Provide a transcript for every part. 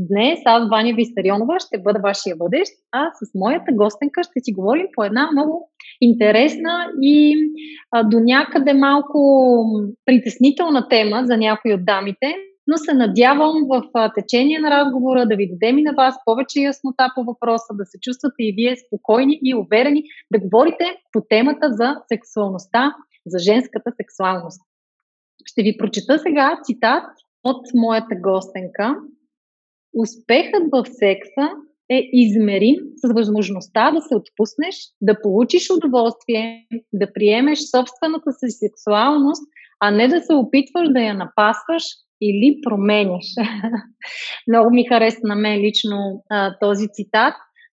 Днес аз, Ваня Висарионова, ще бъда вашия водещ, а с моята гостенка ще си говорим по една много интересна и а, до някъде малко притеснителна тема за някои от дамите, но се надявам в а, течение на разговора да ви дадем и на вас повече яснота по въпроса, да се чувствате и вие спокойни и уверени да говорите по темата за сексуалността, за женската сексуалност. Ще ви прочета сега цитат от моята гостенка. Успехът в секса е измерим с възможността да се отпуснеш, да получиш удоволствие, да приемеш собствената си сексуалност, а не да се опитваш да я напасваш или променяш. Много ми хареса на мен лично а, този цитат.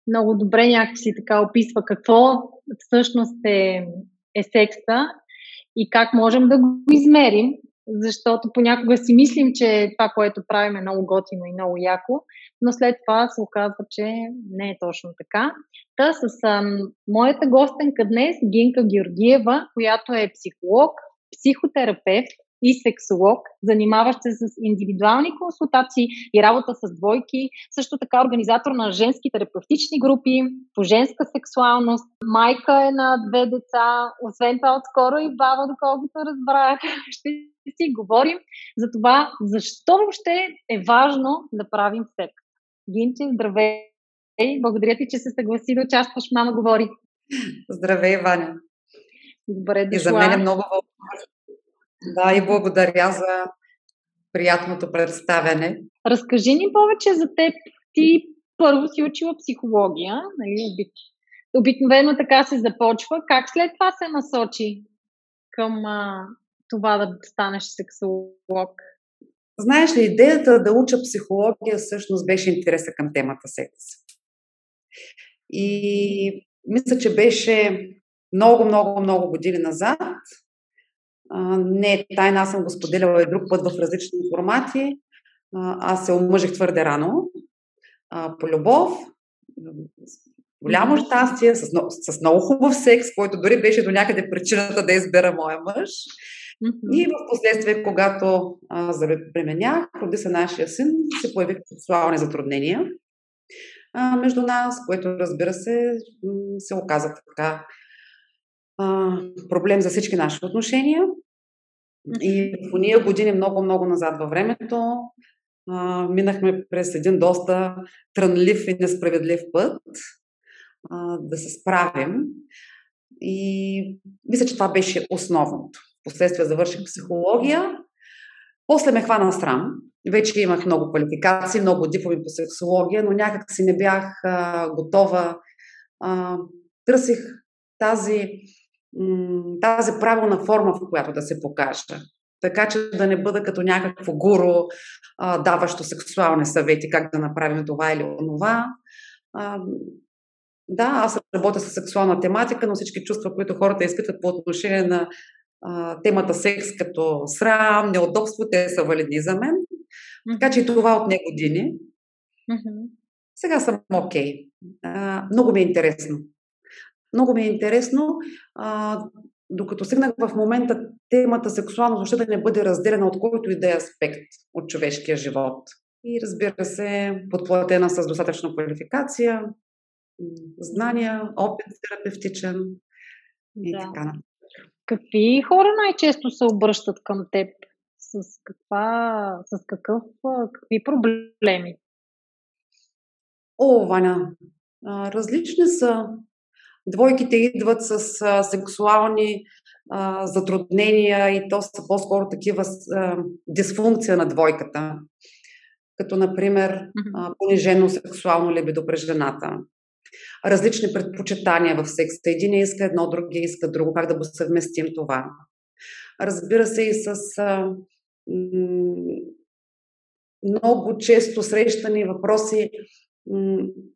Много добре някакси така описва какво всъщност е, е секса и как можем да го измерим защото понякога си мислим, че това, което правим е много готино и много яко, но след това се оказва, че не е точно така. Та с а, моята гостенка днес, Гинка Георгиева, която е психолог, психотерапевт и сексолог, занимаващ се с индивидуални консултации и работа с двойки, също така организатор на женски терапевтични групи по женска сексуалност, майка е на две деца, освен това отскоро и баба, доколкото разбрах. Ще си говорим за това, защо въобще е важно да правим секс. Гинче, здравей! Благодаря ти, че се съгласи да участваш Мама говори. Здравей, Ваня! Добре дошла. И за мен е много Да, и благодаря за приятното представяне. Разкажи ни повече за теб. Ти първо си учила психология, нали? Обик... Обикновено така се започва. Как след това се насочи към а, това да станеш сексолог? Знаеш ли, идеята да уча психология всъщност беше интереса към темата секс. И мисля, че беше много, много, много години назад. не е тайна, аз съм го споделяла и друг път в различни формати. аз се омъжих твърде рано, по любов, голямо щастие, с, с много хубав секс, който дори беше до някъде причината да избера моя мъж. И в последствие, когато забременях, роди се нашия син, се появиха сексуални затруднения а, между нас, което разбира се се оказа така а, проблем за всички наши отношения. И в уния години много-много назад във времето а, минахме през един доста трънлив и несправедлив път а, да се справим. И мисля, че това беше основното. Последствие завърших психология. После ме хвана срам. Вече имах много квалификации, много дипломи по сексология, но някак си не бях а, готова. А, търсих тази, тази правилна форма, в която да се покажа. Така че да не бъда като някакво гуру, а, даващо сексуални съвети, как да направим това или онова. А, да, аз работя с сексуална тематика, но всички чувства, които хората изпитват по отношение на а, темата секс като срам, неудобство, те са валидни за мен. Така че и това отне години. Сега съм окей. Okay. много ми е интересно. Много ми е интересно, а, докато стигнах в момента темата сексуално, защо да не бъде разделена от който и да е аспект от човешкия живот. И разбира се, подплатена с достатъчно квалификация, знания, опит терапевтичен и да. така. Какви хора най-често се обръщат към теб? С, каква, с какъв, какви проблеми? О, Ваня, различни са. Двойките идват с сексуални а, затруднения и то са по-скоро такива а, дисфункция на двойката. Като, например, а, понижено сексуално либидо при жената, различни предпочитания в секса. Един иска едно, другия иска друго. Как да го съвместим това? Разбира се и с а, м- много често срещани въпроси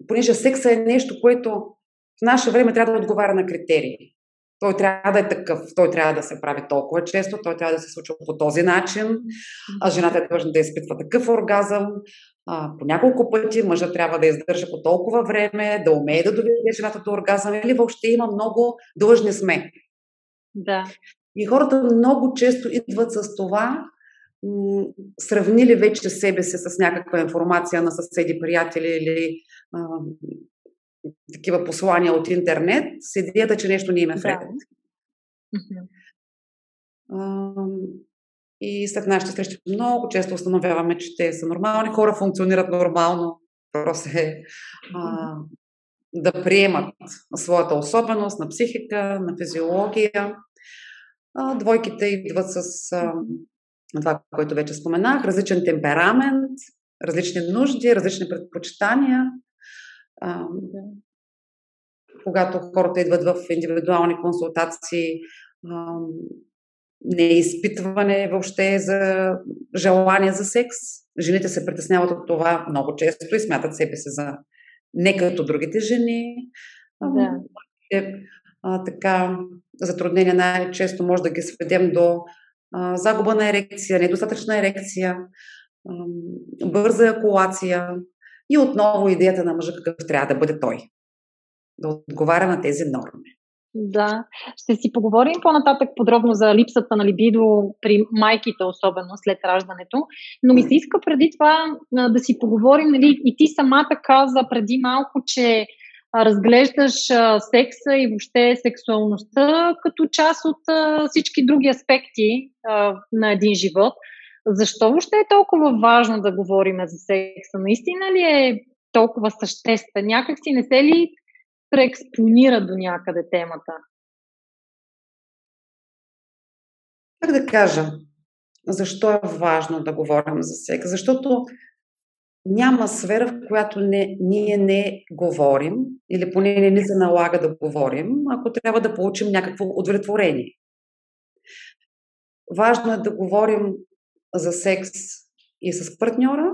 понеже секса е нещо, което в наше време трябва да отговаря на критерии. Той трябва да е такъв, той трябва да се прави толкова често, той трябва да се случва по този начин, а жената е длъжна да изпитва такъв оргазъм, а, по няколко пъти, мъжът трябва да издържа по толкова време, да умее да доведе жената до оргазъм или въобще има много длъжни сме. Да. И хората много често идват с това, м- сравнили вече себе си с някаква информация на съседи, приятели или а, такива послания от интернет, с идеята, че нещо не им е вредно. Да. И след нашите срещи много често установяваме, че те са нормални хора, функционират нормално. Просто е а, да приемат своята особеност на психика, на физиология. А, двойките идват с а, това, което вече споменах, различен темперамент, различни нужди, различни предпочитания. А, когато хората идват в индивидуални консултации, неизпитване въобще за желание за секс. Жените се притесняват от това много често и смятат себе си за не като другите жени. Да. Е, а, така, затруднения най-често може да ги сведем до а, загуба на ерекция, недостатъчна ерекция, а, бърза екулация и отново идеята на мъжа какъв трябва да бъде той. Да отговаря на тези норми. Да, ще си поговорим по-нататък подробно за липсата на либидо при майките, особено след раждането. Но ми се иска преди това да си поговорим, нали, и ти самата каза преди малко, че разглеждаш секса и въобще сексуалността като част от всички други аспекти на един живот. Защо въобще е толкова важно да говорим за секса? Наистина ли е толкова съществен? Някак си не се ли преекспонира до някъде темата? Как да кажа? Защо е важно да говорим за секс? Защото няма сфера, в която не, ние не говорим, или поне не ни се налага да говорим, ако трябва да получим някакво удовлетворение. Важно е да говорим за секс и с партньора,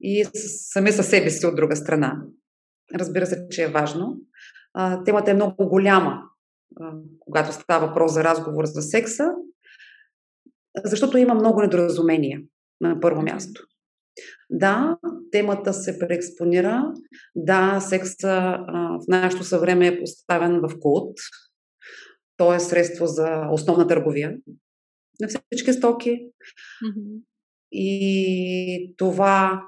и с, сами със себе си от друга страна. Разбира се, че е важно. А, темата е много голяма, а, когато става въпрос за разговор за секса, защото има много недоразумения на първо място. Да, темата се преекспонира. Да, секса а, в нашето съвреме е поставен в култ. То е средство за основна търговия на всички стоки. Mm-hmm. И това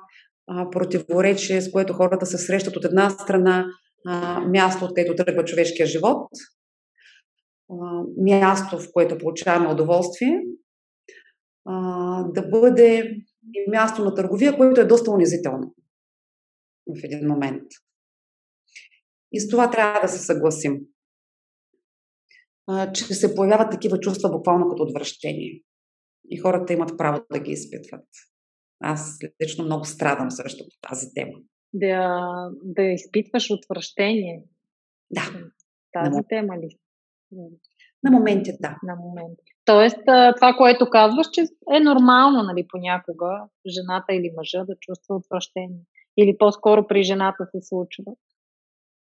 противоречие, с което хората се срещат от една страна а, място, откъдето тръгва човешкия живот, а, място, в което получаваме удоволствие, а, да бъде и място на търговия, което е доста унизително в един момент. И с това трябва да се съгласим. А, че се появяват такива чувства буквално като отвращение. И хората имат право да ги изпитват. Аз лично много страдам също по тази тема. Да, да изпитваш отвращение. Да. Тази на тема ли? На моменти, да. На моменти. Тоест, това, което казваш, че е нормално, нали, понякога жената или мъжа да чувства отвращение. Или по-скоро при жената се случва.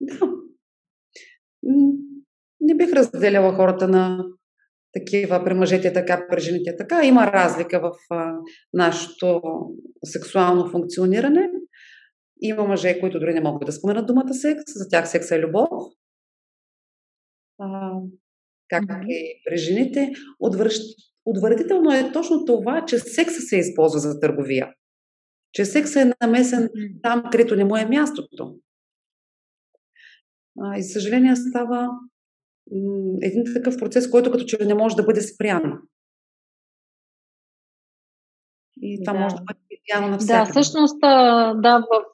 Да. Не бих разделяла хората на такива при мъжете така, при жените така. Има разлика в а, нашето сексуално функциониране. Има мъже, които дори не могат да споменат думата секс. За тях секс е любов. А, как и при жените. Отвръщ... Отвратително е точно това, че секса се използва за търговия. Че секса е намесен там, където не му е мястото. А, и, съжаление, става един такъв процес, който като че не може да бъде спрян. И това да. може да бъде спряно на всяка. Да, всъщност, да, в,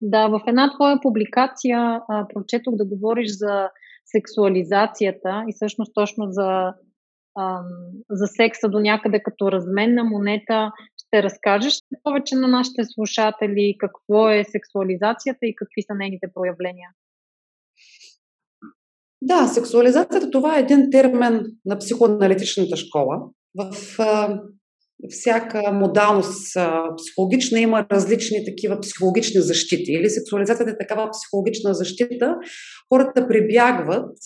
да, в една твоя публикация а, прочетох да говориш за сексуализацията и всъщност точно за, а, за секса до някъде като разменна монета. Ще разкажеш повече на нашите слушатели какво е сексуализацията и какви са нейните проявления? Да, сексуализацията това е един термин на психоаналитичната школа. В а, всяка модалност психологична има различни такива психологични защити. Или сексуализацията е такава психологична защита. Хората прибягват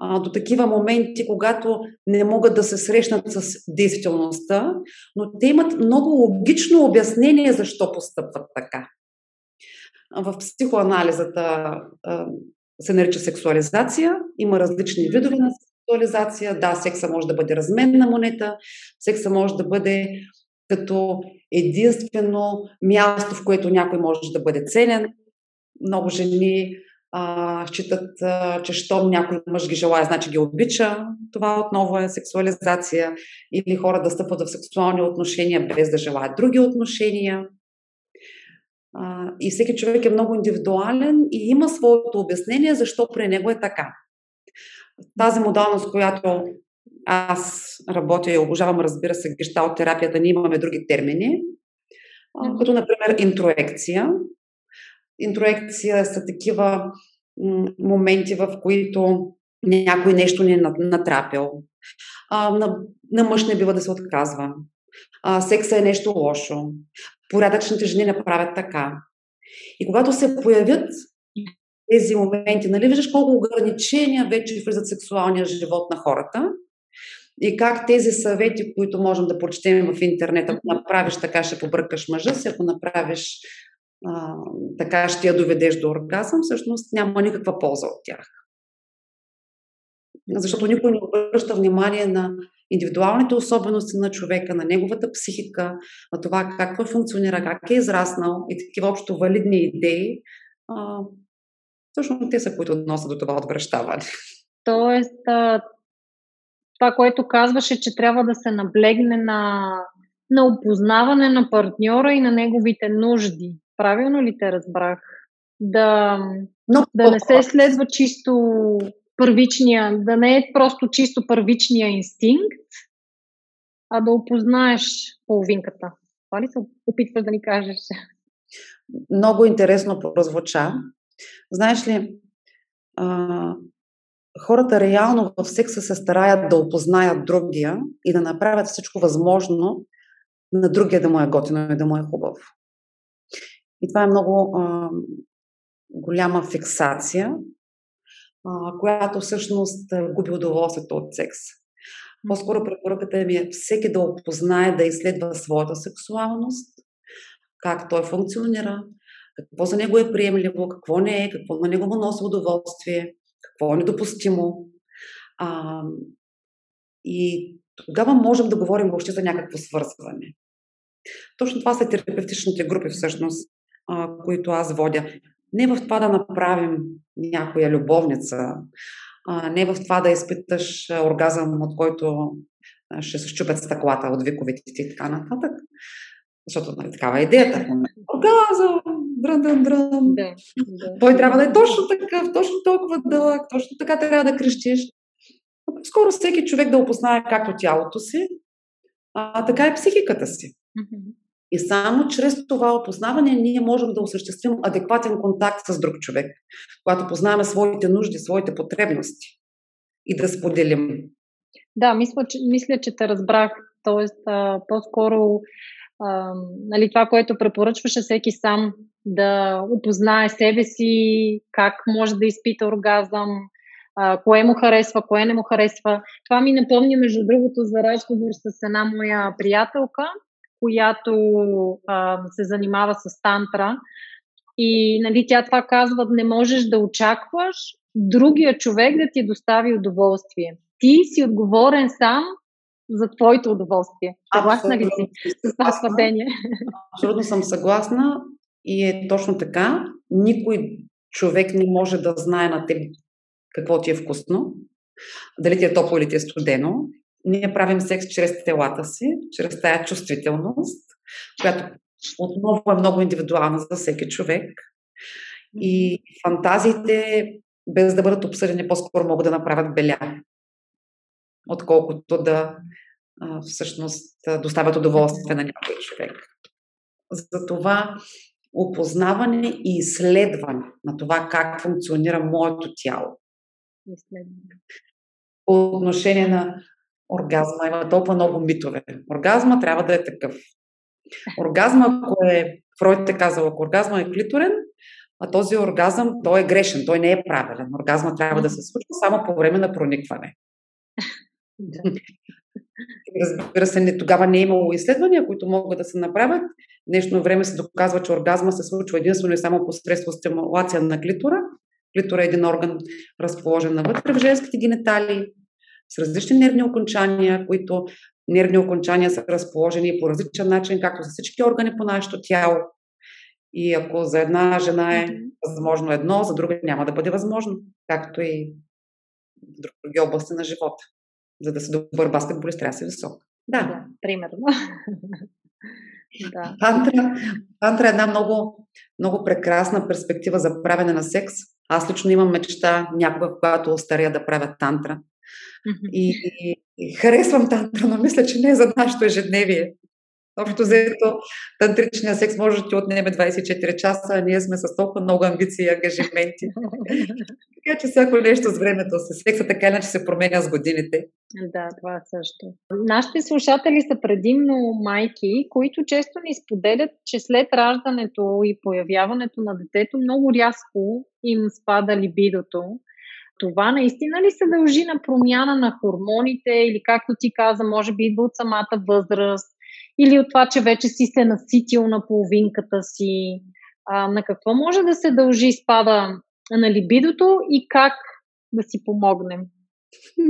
а, до такива моменти, когато не могат да се срещнат с действителността, но те имат много логично обяснение защо постъпват така. В психоанализата а, се нарича сексуализация. Има различни видове на сексуализация. Да, секса може да бъде разменна монета, секса може да бъде като единствено място, в което някой може да бъде ценен. Много жени а, считат, а, че щом някой мъж ги желая, значи ги обича. Това отново е сексуализация. Или хора да стъпват в сексуални отношения без да желаят други отношения. А, и всеки човек е много индивидуален и има своето обяснение защо при него е така. Тази модалност, която аз работя и обожавам, разбира се, от терапията, ние имаме други термини, като например интроекция. Интроекция са такива моменти, в които някой нещо ни е натрапил. А, на, на мъж не бива да се отказва. А, секса е нещо лошо. Порядъчните жени не правят така. И когато се появят тези моменти, нали виждаш колко ограничения вече влизат сексуалния живот на хората и как тези съвети, които можем да прочетем в интернет, ако направиш така, ще побъркаш мъжа си, ако направиш а, така, ще я доведеш до оргазъм, всъщност няма никаква полза от тях. Защото никой не обръща внимание на индивидуалните особености на човека, на неговата психика, на това как той функционира, как е израснал и такива общо валидни идеи, а, точно те са, които носят до това отвръщаване. Тоест, това, което казваше, че трябва да се наблегне на, на опознаване на партньора и на неговите нужди. Правилно ли те разбрах? Да, Но, да не се следва чисто първичния, да не е просто чисто първичния инстинкт, а да опознаеш половинката. Това ли се опитваш да ни кажеш? Много интересно прозвуча. Знаеш ли, а, хората реално в секса се стараят да опознаят другия и да направят всичко възможно на другия да му е готино и да му е хубаво. И това е много а, голяма фиксация, а, която всъщност губи удоволствието от секс. По-скоро препоръката ми е всеки да опознае, да изследва своята сексуалност, как той функционира, какво за него е приемливо, какво не е, какво на него му носи удоволствие, какво е недопустимо. А, и тогава можем да говорим въобще за някакво свързване. Точно това са терапевтичните групи всъщност, а, които аз водя. Не в това да направим някоя любовница, не в това да изпиташ оргазъм, от който ще се щупят стъклата от виковите и така нататък. Защото нали, такава е идеята. Оргазъм, дрън, дрън, дрън. Да, да. Той трябва да е точно такъв, точно толкова дълъг, точно така трябва да крещиш. Скоро всеки човек да опознае както тялото си, а така и психиката си. Mm-hmm. И само чрез това опознаване ние можем да осъществим адекватен контакт с друг човек, когато познаваме своите нужди, своите потребности и да споделим. Да, мисля, че, мисля, че те разбрах. Тоест, а, по-скоро а, нали, това, което препоръчваше всеки сам да опознае себе си, как може да изпита оргазъм, а, кое му харесва, кое не му харесва. Това ми напомня, между другото, за разговор с една моя приятелка, която а, се занимава с тантра. И нали, тя това казва, не можеш да очакваш другия човек да ти достави удоволствие. Ти си отговорен сам за твоето удоволствие. Съгласна ли си с това твърдение? Абсолютно съм съгласна и е точно така. Никой човек не може да знае на теб какво ти е вкусно, дали ти е топло или ти е студено. Ние правим секс чрез телата си, чрез тая чувствителност, която отново е много индивидуална за всеки човек. И фантазиите, без да бъдат обсъдени, по-скоро могат да направят беля, отколкото да всъщност доставят удоволствие на някой човек. Затова опознаване и изследване на това как функционира моето тяло. По отношение на оргазма. Има толкова много митове. Оргазма трябва да е такъв. Оргазма, ако е, Фройд е казал, ако оргазма е клиторен, а този оргазъм, той е грешен, той не е правилен. Оргазма трябва да се случва само по време на проникване. Разбира се, не, тогава не е имало изследвания, които могат да се направят. Днешно време се доказва, че оргазма се случва единствено и само посредством стимулация на клитора. Клитора е един орган, разположен навътре в женските гениталии, с различни нервни окончания, които нервни окончания са разположени по различен начин, както за всички органи по нашето тяло. И ако за една жена е възможно едно, за друга няма да бъде възможно, както и в други области на живота. За да си добър баскетболист, трябва да си висок. Да. да примерно. да. Тантра, тантра е една много, много прекрасна перспектива за правене на секс. Аз лично имам мечта някога, когато остаря да правя тантра. Mm-hmm. И, и, харесвам тантра, но мисля, че не е за нашето ежедневие. Общо взето, тантричния секс може да ти отнеме 24 часа, а ние сме с толкова много амбиции и ангажименти. така че всяко нещо с времето, с секса така иначе се променя с годините. Да, това също. Нашите слушатели са предимно майки, които често ни споделят, че след раждането и появяването на детето много рязко им спада либидото. Това наистина ли се дължи на промяна на хормоните или както ти каза, може би идва от самата възраст, или от това, че вече си се наситил на половинката си. А, на какво може да се дължи спада на либидото и как да си помогнем?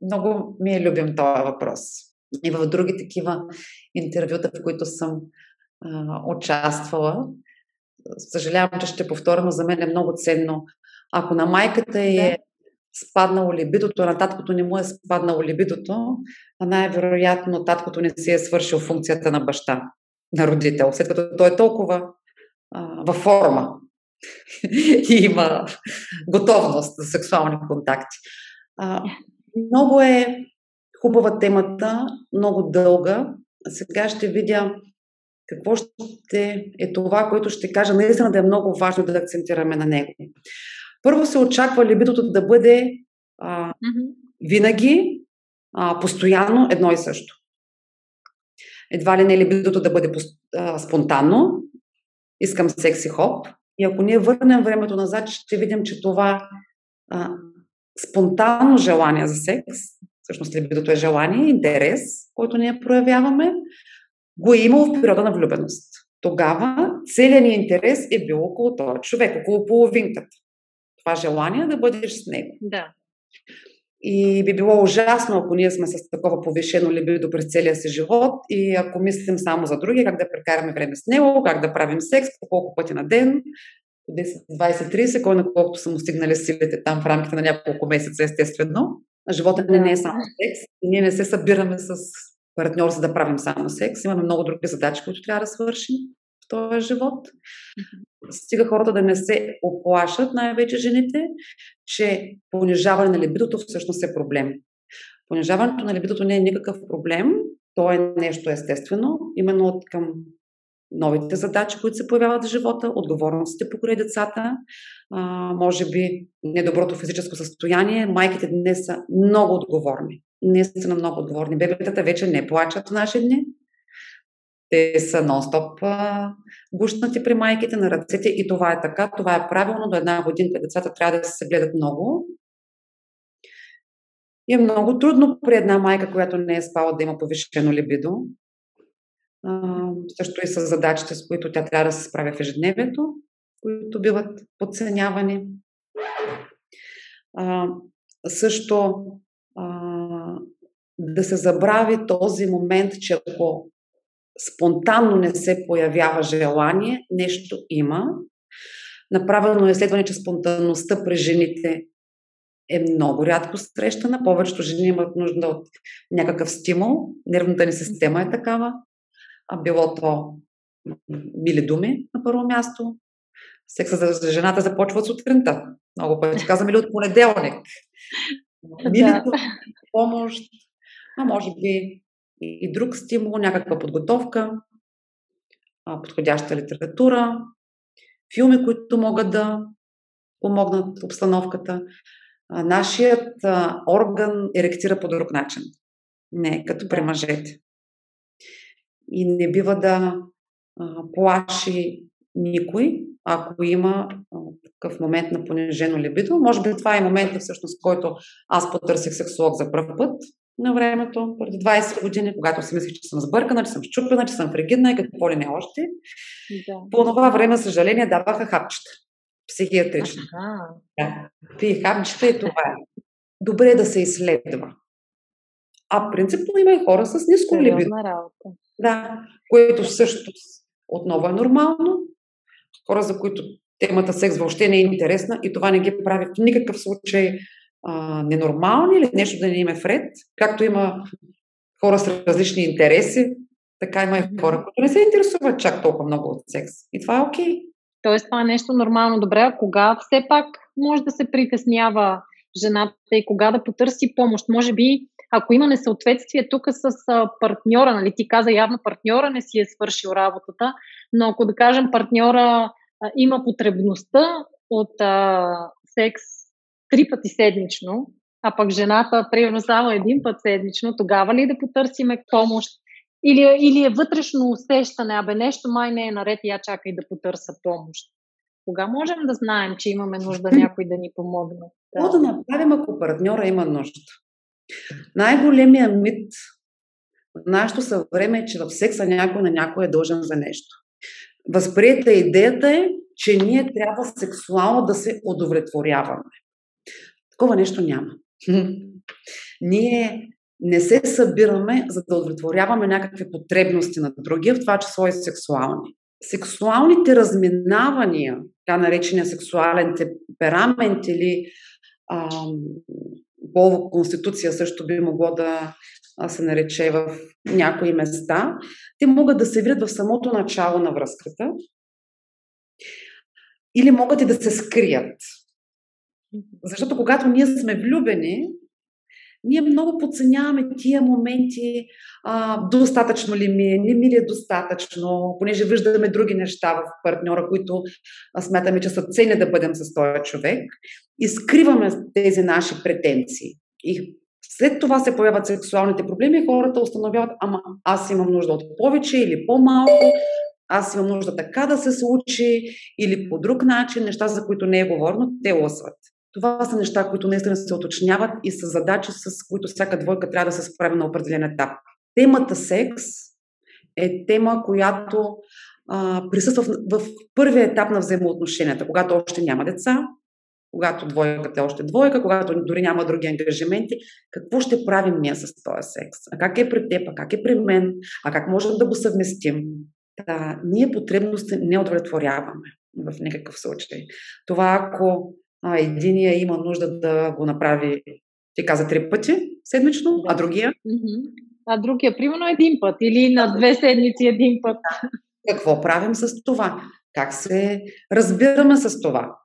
Много ми е любим този въпрос. И в други такива интервюта, в които съм а, участвала, съжалявам, че ще повторя, но за мен е много ценно. Ако на майката е спаднало либидото, на таткото не му е спаднало либидото, а най-вероятно таткото не си е свършил функцията на баща, на родител, след като той е толкова а, във форма и има готовност за сексуални контакти. А, много е хубава темата, много дълга. Сега ще видя какво ще е това, което ще кажа. Наистина да е много важно да акцентираме на него. Първо се очаква либидото да бъде а, mm-hmm. винаги, а, постоянно едно и също. Едва ли не либидото да бъде а, спонтанно, искам секси хоп. И ако ние върнем времето назад, ще видим, че това а, спонтанно желание за секс, всъщност либидото е желание, интерес, който ние проявяваме, го е имало в периода на влюбеност. Тогава целият ни интерес е бил около този човек, около половинката това желание да бъдеш с него. Да. И би било ужасно, ако ние сме с такова повишено либидо през целия си живот и ако мислим само за други, как да прекараме време с него, как да правим секс, по колко пъти на ден, 10, 20, 30, кой на колкото са му стигнали силите там в рамките на няколко месеца, естествено. Живота ни не е само секс. Ние не се събираме с партньор, за да правим само секс. Имаме много други задачи, които трябва да свършим в този живот. Стига хората да не се оплашат, най-вече жените, че понижаване на либидото всъщност е проблем. Понижаването на либидото не е никакъв проблем, то е нещо естествено, именно от към новите задачи, които се появяват в живота, отговорностите покрай децата, а, може би недоброто физическо състояние. Майките днес са много отговорни. Наистина много отговорни. Бебетата вече не плачат в наши дни, те са нон-стоп гущнати при майките на ръцете и това е така, това е правилно. До една годинка децата трябва да се гледат много. И е много трудно при една майка, която не е спала да има повишено либидо. А, също и с задачите, с които тя трябва да се справя в ежедневието, които биват подценявани. А, също а, да се забрави този момент, че ако спонтанно не се появява желание, нещо има. Направено е изследване, че спонтанността при жените е много рядко срещана. Повечето жени имат нужда от някакъв стимул. Нервната ни система е такава. А било то мили думи на първо място. Секса за жената започва от сутринта. Много пъти казвам или от понеделник. Мили думи, помощ, а може би и друг стимул, някаква подготовка, подходяща литература, филми, които могат да помогнат обстановката. нашият орган еректира по друг начин. Не като при мъжете. И не бива да плаши никой, ако има такъв момент на понижено либидо. Може би това е момента, всъщност, който аз потърсих сексолог за първ път на времето, преди 20 години, когато си мислих, че съм сбъркана, че съм щупена, че съм фригидна и какво ли не още. Да. По това време, съжаление, даваха хапчета. Психиатрични. Да. Пи хапчета и това е. Добре е да се изследва. А принципно има и хора с ниско либидо. Да, което също отново е нормално. Хора, за които темата секс въобще не е интересна и това не ги прави в никакъв случай а, ненормални или нещо да не им е вред. Както има хора с различни интереси, така има и хора, които не се интересуват чак толкова много от секс. И това е окей. Okay. Тоест, това е нещо нормално. Добре, а кога все пак може да се притеснява жената и кога да потърси помощ? Може би, ако има несъответствие тук с партньора, нали, ти каза явно партньора не си е свършил работата, но ако да кажем партньора има потребността от а, секс три пъти седмично, а пък жената, примерно, само един път седмично, тогава ли да потърсиме помощ? Или, или е вътрешно усещане, абе нещо май не е наред и я чакай да потърся помощ. Кога можем да знаем, че имаме нужда някой да ни помогне? Какво да. направим, ако партньора има нужда? Най-големия мит нашето съвреме е, че в секса някой на някой е дължен за нещо. Възприета идеята е, че ние трябва сексуално да се удовлетворяваме. Такова нещо няма. Ние не се събираме, за да удовлетворяваме някакви потребности на другия, в това число и сексуални. Сексуалните разминавания, така наречения сексуален темперамент или полова конституция също би могло да се нарече в някои места, те могат да се видят в самото начало на връзката или могат и да се скрият. Защото когато ние сме влюбени, ние много подценяваме тия моменти, а, достатъчно ли ми е, не ми ли е достатъчно, понеже виждаме други неща в партньора, които смятаме, че са ценни да бъдем с този човек и скриваме тези наши претенции. И след това се появят сексуалните проблеми и хората установяват, ама аз имам нужда от повече или по-малко, аз имам нужда така да се случи или по друг начин, неща, за които не е говорено, те лъсват. Това са неща, които наистина се уточняват и са задачи, с които всяка двойка трябва да се справи на определен етап. Темата секс е тема, която а, присъства в, в първия етап на взаимоотношенията, когато още няма деца, когато двойката е още двойка, когато дори няма други ангажименти, какво ще правим ние с този секс? А как е при теб, а как е при мен, а как можем да го съвместим? Да, ние потребности не удовлетворяваме в никакъв случай. Това ако а, единия има нужда да го направи, ти каза три пъти седмично, а другия? А другия, примерно един път или на две седмици един път. Какво правим с това? Как се разбираме с това?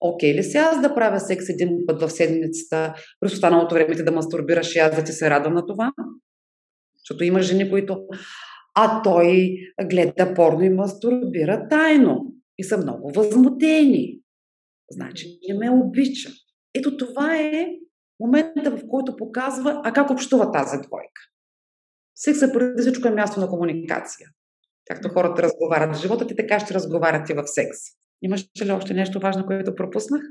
Окей ли си аз да правя секс един път в седмицата, през останалото време ти да мастурбираш и аз да ти се радвам на това? Защото има жени, които а той гледа порно и мастурбира тайно и са много възмутени. Значи не ме обича. Ето това е момента, в който показва, а как общува тази двойка. Секса преди всичко е място на комуникация. Както хората разговарят в живота ти, така ще разговарят и в секс. Имаш ли още нещо важно, което пропуснах?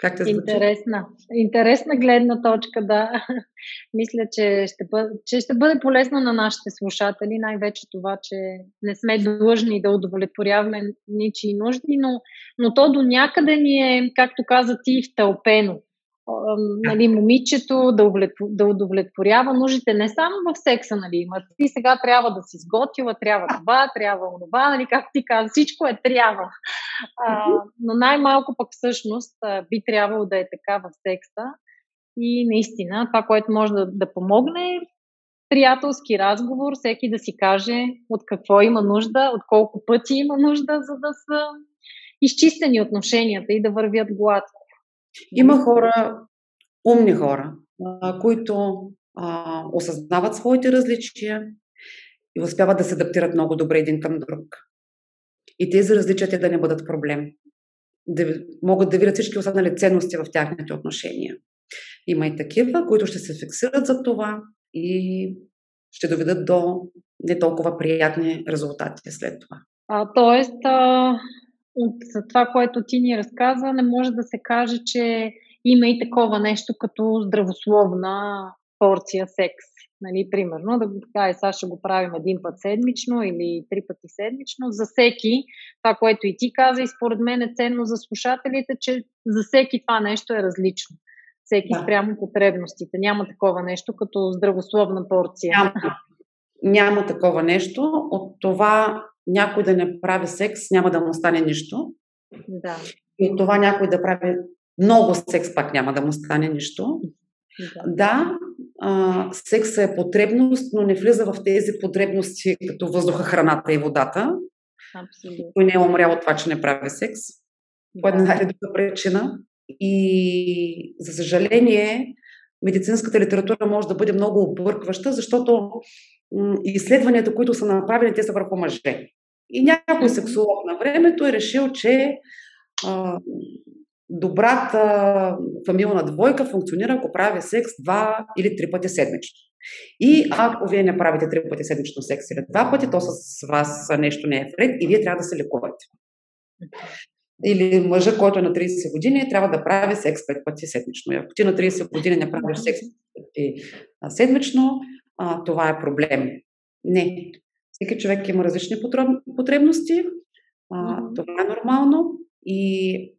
Как те звучи? Интересна. Интересна гледна точка, да. Мисля, че ще, бъде, че ще бъде полезно на нашите слушатели, най-вече това, че не сме длъжни да удовлетворяваме ничии нужди, но, но то до някъде ни е, както каза ти, втълпено нали, момичето да, удовлетворява нуждите не само в секса, нали, има. Ти сега трябва да си сготвила, трябва това, трябва това, нали, както ти каза, всичко е трябва. А, но най-малко пък всъщност би трябвало да е така в секса. И наистина, това, което може да, да помогне е приятелски разговор, всеки да си каже от какво има нужда, от колко пъти има нужда, за да са изчистени отношенията и да вървят гладко. Има хора, умни хора, които а, осъзнават своите различия и успяват да се адаптират много добре един към друг. И тези различия те да не бъдат проблем. да могат да видят всички останали ценности в тяхните отношения. Има и такива, които ще се фиксират за това и ще доведат до не толкова приятни резултати след това. А, тоест, а, от това, което ти ни разказа, не може да се каже, че има и такова нещо като здравословна порция секс. Нали, примерно, да го така и сега ще го правим един път седмично или три пъти седмично. За всеки, това, което и ти каза, и според мен е ценно за слушателите, че за всеки това нещо е различно. Всеки да. спрямо потребностите. Няма такова нещо като здравословна порция. Няма, няма такова нещо. От това някой да не прави секс, няма да му стане нищо. Да. И от това някой да прави много секс, пак няма да му стане нищо. Да, да а, секса е потребност, но не влиза в тези потребности като въздуха, храната и водата. Абсолютно. Той не е умрял от това, че не прави секс. По една или друга причина. И за съжаление, медицинската литература може да бъде много объркваща, защото изследванията, които са направени, те са върху мъже. И някой сексолог на времето е решил, че а, добрата фамилна двойка функционира, ако прави секс два или три пъти седмично. И ако вие не правите три пъти седмично секс или два пъти, то с вас нещо не е вред и вие трябва да се лекувате. Или мъжа, който е на 30 години, трябва да прави секс пет пъти седмично. И ако ти на 30 години не правиш секс пъти седмично, а, това е проблем. Не. Всеки човек има различни потребности. А, това е нормално. И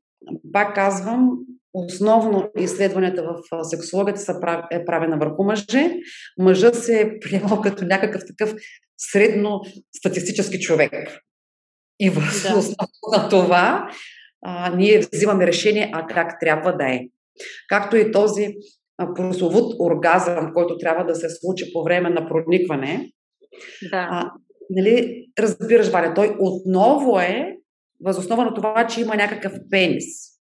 пак казвам, основно изследванията в сексологията са прав... е правена върху мъже. Мъжа се е приемал като някакъв такъв средно статистически човек. И в да. основа на това а, ние взимаме решение, а как трябва да е. Както и този прословут оргазъм, който трябва да се случи по време на проникване. Да. А, нали, разбираш, Валя, той отново е възоснова на това, че има някакъв пенис.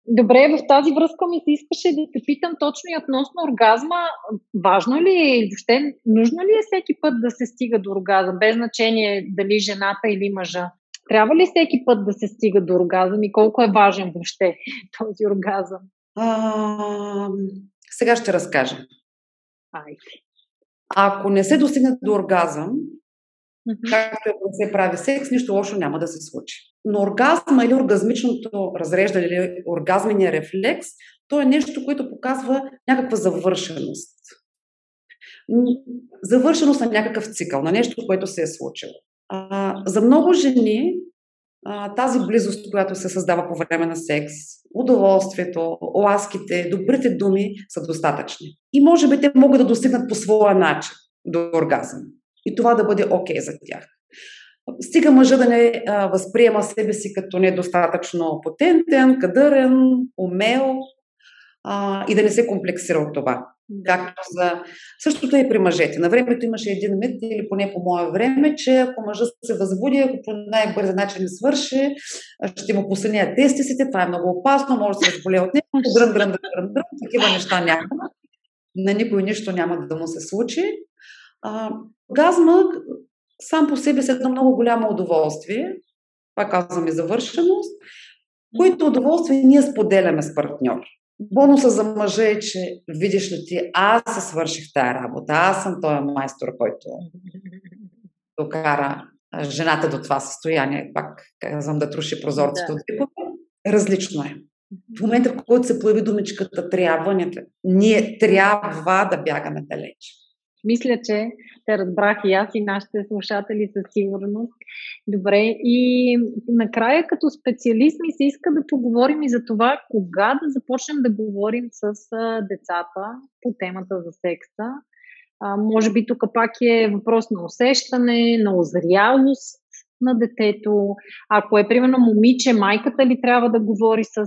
Добре, в тази връзка ми се искаше да те питам точно и относно оргазма. Важно ли е и въобще нужно ли е всеки път да се стига до оргазъм, без значение дали жената или мъжа? Трябва ли всеки път да се стига до оргазъм и колко е важен въобще този оргазъм? А, сега ще разкажа. Айде. Ако не се достигне до оргазъм, както ако се прави секс, нищо лошо няма да се случи. Но оргазма или оргазмичното разреждане или оргазмения рефлекс, то е нещо, което показва някаква завършеност. Завършеност на някакъв цикъл, на нещо, което се е случило. А, за много жени а, тази близост, която се създава по време на секс, удоволствието, ласките, добрите думи са достатъчни. И може би те могат да достигнат по своя начин до оргазъм. И това да бъде окей okay за тях. Стига мъжа да не а, възприема себе си като недостатъчно потентен, кадърен, умел а, и да не се комплексира от това. Както за... Същото е и при мъжете. На времето имаше един мит, или поне по мое време, че ако мъжът се възбуди, ако по най-бърза начин не свърши, ще му посънят тестисите, това е много опасно, може да се разболее от него, дрън, дрън, дрън, дрън, такива неща няма. На никой нищо няма да му се случи. А, газма сам по себе си е едно много голямо удоволствие, пак казвам и завършеност, което удоволствие ние споделяме с партньор. Бонуса за мъжа е, че видиш ли ти, аз се свърших тази работа, аз съм този майстор, който докара жената до това състояние, пак казвам да труши прозорците да. от дипове. Различно е. В момента, в който се появи думичката трябва, ние трябва да бягаме далеч. Мисля, че те разбрах и аз и нашите слушатели със сигурност. Добре, и накрая като специалист ми се иска да поговорим и за това кога да започнем да говорим с децата по темата за секса. А, може би тук пак е въпрос на усещане, на озрялост на детето. Ако е, примерно, момиче, майката ли трябва да говори с,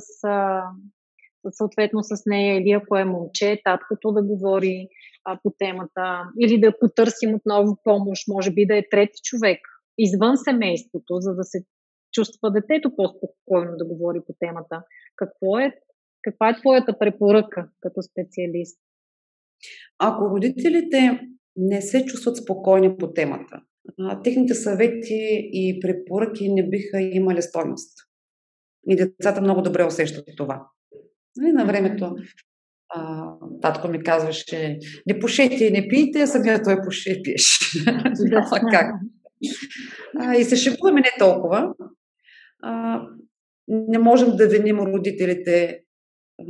съответно с нея, или ако е момче, таткото да говори а, по темата, или да потърсим отново помощ, може би да е трети човек извън семейството, за да се чувства детето по-спокойно да говори по темата. Какво е, каква е твоята препоръка като специалист? Ако родителите не се чувстват спокойни по темата, техните съвети и препоръки не биха имали стойност. И децата много добре усещат това. И на времето а, татко ми казваше, не пушете и не пийте, самия той пуше и пиеш. Няма как. А, и се шегуваме не толкова. А, не можем да виним родителите, а,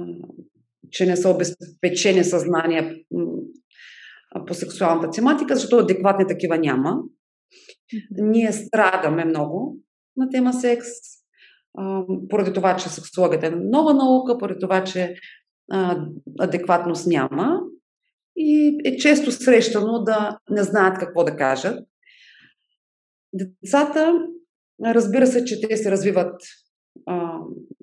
че не са обезпечени съзнания по сексуалната тематика, защото адекватни такива няма. Ние страдаме много на тема секс, поради това, че сексологията е нова наука, поради това, че адекватност няма и е често срещано да не знаят какво да кажат. Децата, разбира се, че те се развиват а,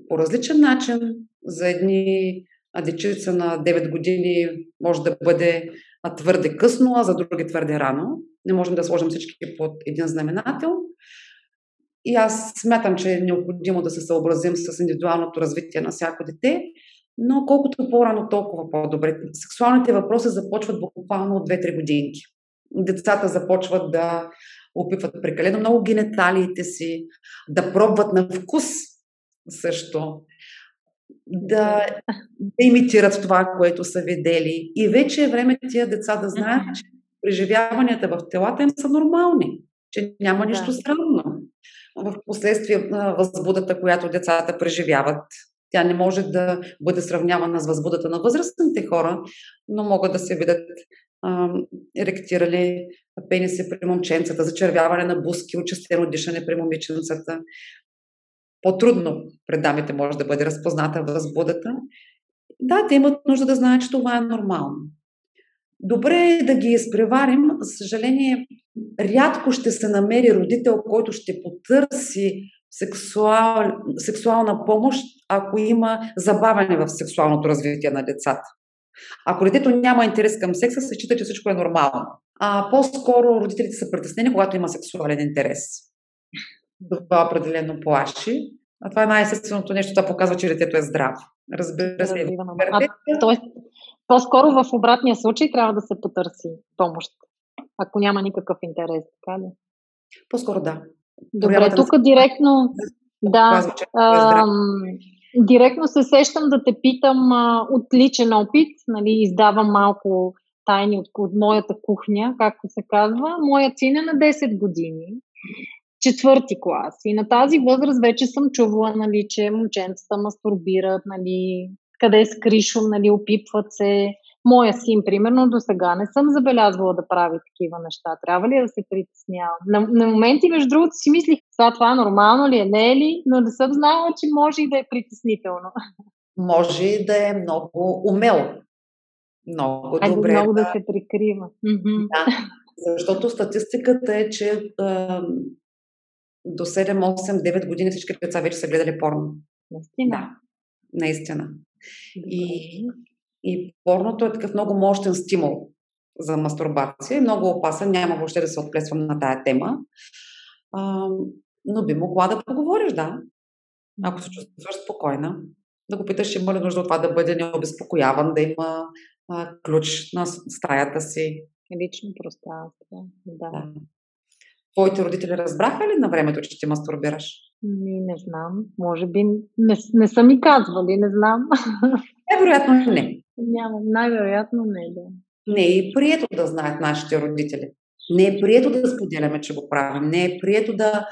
по различен начин. За едни дечица на 9 години може да бъде твърде късно, а за други твърде рано. Не можем да сложим всички под един знаменател. И аз смятам, че е необходимо да се съобразим с индивидуалното развитие на всяко дете, но колкото по-рано, толкова по-добре. Сексуалните въпроси започват буквално от 2-3 годинки. Децата започват да опитват прекалено много генеталиите си, да пробват на вкус също, да, да имитират това, което са видели. И вече е време тия деца да знаят, че преживяванията в телата им са нормални, че няма нищо странно. В последствие възбудата, която децата преживяват, тя не може да бъде сравнявана с възбудата на възрастните хора, но могат да се видят еректирали пениси при момченцата, зачервяване на буски, участено дишане при момиченцата. По-трудно пред дамите може да бъде разпозната възбудата. Да, те имат нужда да знаят, че това е нормално. Добре е да ги изпреварим. За съжаление, рядко ще се намери родител, който ще потърси сексуал, сексуална помощ, ако има забавяне в сексуалното развитие на децата. Ако детето няма интерес към секса, се счита, че всичко е нормално. А по-скоро родителите са притеснени, когато има сексуален интерес. Това определено плаши. А това е най-естественото нещо. Това показва, че детето е здраво. Разбира се. А, тоест, по-скоро в обратния случай трябва да се потърси помощ, ако няма никакъв интерес, така ли? По-скоро да. Добре, тук да директно, да, казва, а, директно се сещам да те питам а, от личен опит, нали, издавам малко тайни от, от моята кухня, както се казва. Моя син е на 10 години, четвърти клас. И на тази възраст вече съм чувала, нали, че момченцата мастурбират, нали, къде е скришом, нали, опипват се. Моя син, примерно, до сега не съм забелязвала да прави такива неща. Трябва ли да се притеснявам? На, на моменти, между другото, си мислих, това, това нормално ли е, не е ли, но не съм знала, че може и да е притеснително. Може и да е много умел. Много Айде добре. Много да, да се прикрива. Да, защото статистиката е, че а, до 7, 8, 9 години всички деца вече са гледали порно. Наистина. Да, наистина. И, и порното е такъв много мощен стимул за мастурбация и много опасен. Няма въобще да се отплесвам на тая тема. А, но би могла да поговориш, да. Ако се чувстваш спокойна, да го питаш, има ли нужда от това да бъде необезпокояван, да има а, ключ на стаята си. Лично пространство, да. да. Твоите родители разбраха ли на времето, че ти мастурбираш? Не, не знам. Може би не, не са ми казвали, не знам. Най-вероятно не. Няма, най-вероятно не, да. Не е прието да знаят нашите родители. Не е прието да споделяме, че го правим. Не е прието да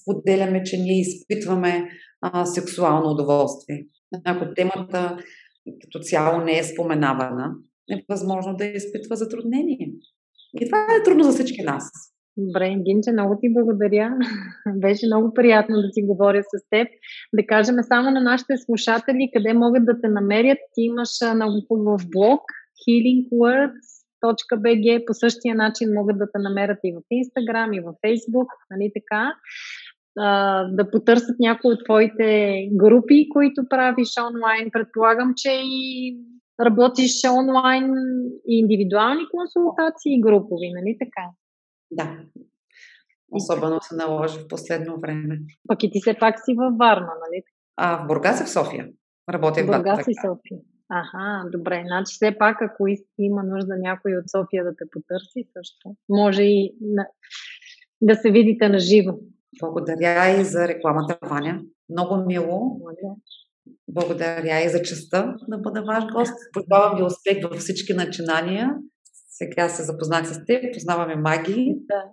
споделяме, че ние изпитваме а, сексуално удоволствие. Ако темата като цяло не е споменавана, е възможно да изпитва затруднение. И това е трудно за всички нас. Добре, Гинче, много ти благодаря. Беше много приятно да си говоря с теб. Да кажем само на нашите слушатели къде могат да те намерят. Ти имаш много хубав блог healingwords.bg. По същия начин могат да те намерят и в Instagram, и в Facebook, нали така. да потърсят някои от твоите групи, които правиш онлайн. Предполагам, че и работиш онлайн и индивидуални консултации и групови, нали така? Да. Особено се наложи в последно време. Пък и ти все пак си във Варна, нали? А, в Бургас и в София. Работя в Бургас и София. Аха, добре. Значи все пак, ако има нужда някой от София да те потърси, също може и на... да се видите на живо. Благодаря и за рекламата, Ваня. Много мило. Благодаря и за честа да бъда ваш гост. Пожелавам ви успех във всички начинания. Сега се запознах с теб, познаваме магии. Да.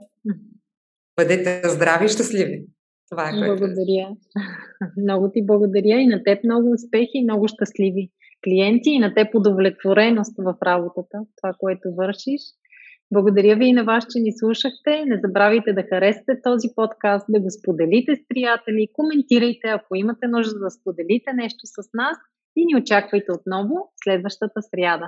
Бъдете здрави и щастливи. Това е което. Благодаря. Много ти благодаря и на теб много успехи и много щастливи клиенти и на теб удовлетвореност в работата, това, което вършиш. Благодаря ви и на вас, че ни слушахте. Не забравяйте да харесате този подкаст, да го споделите с приятели, коментирайте, ако имате нужда да споделите нещо с нас и ни очаквайте отново следващата сряда.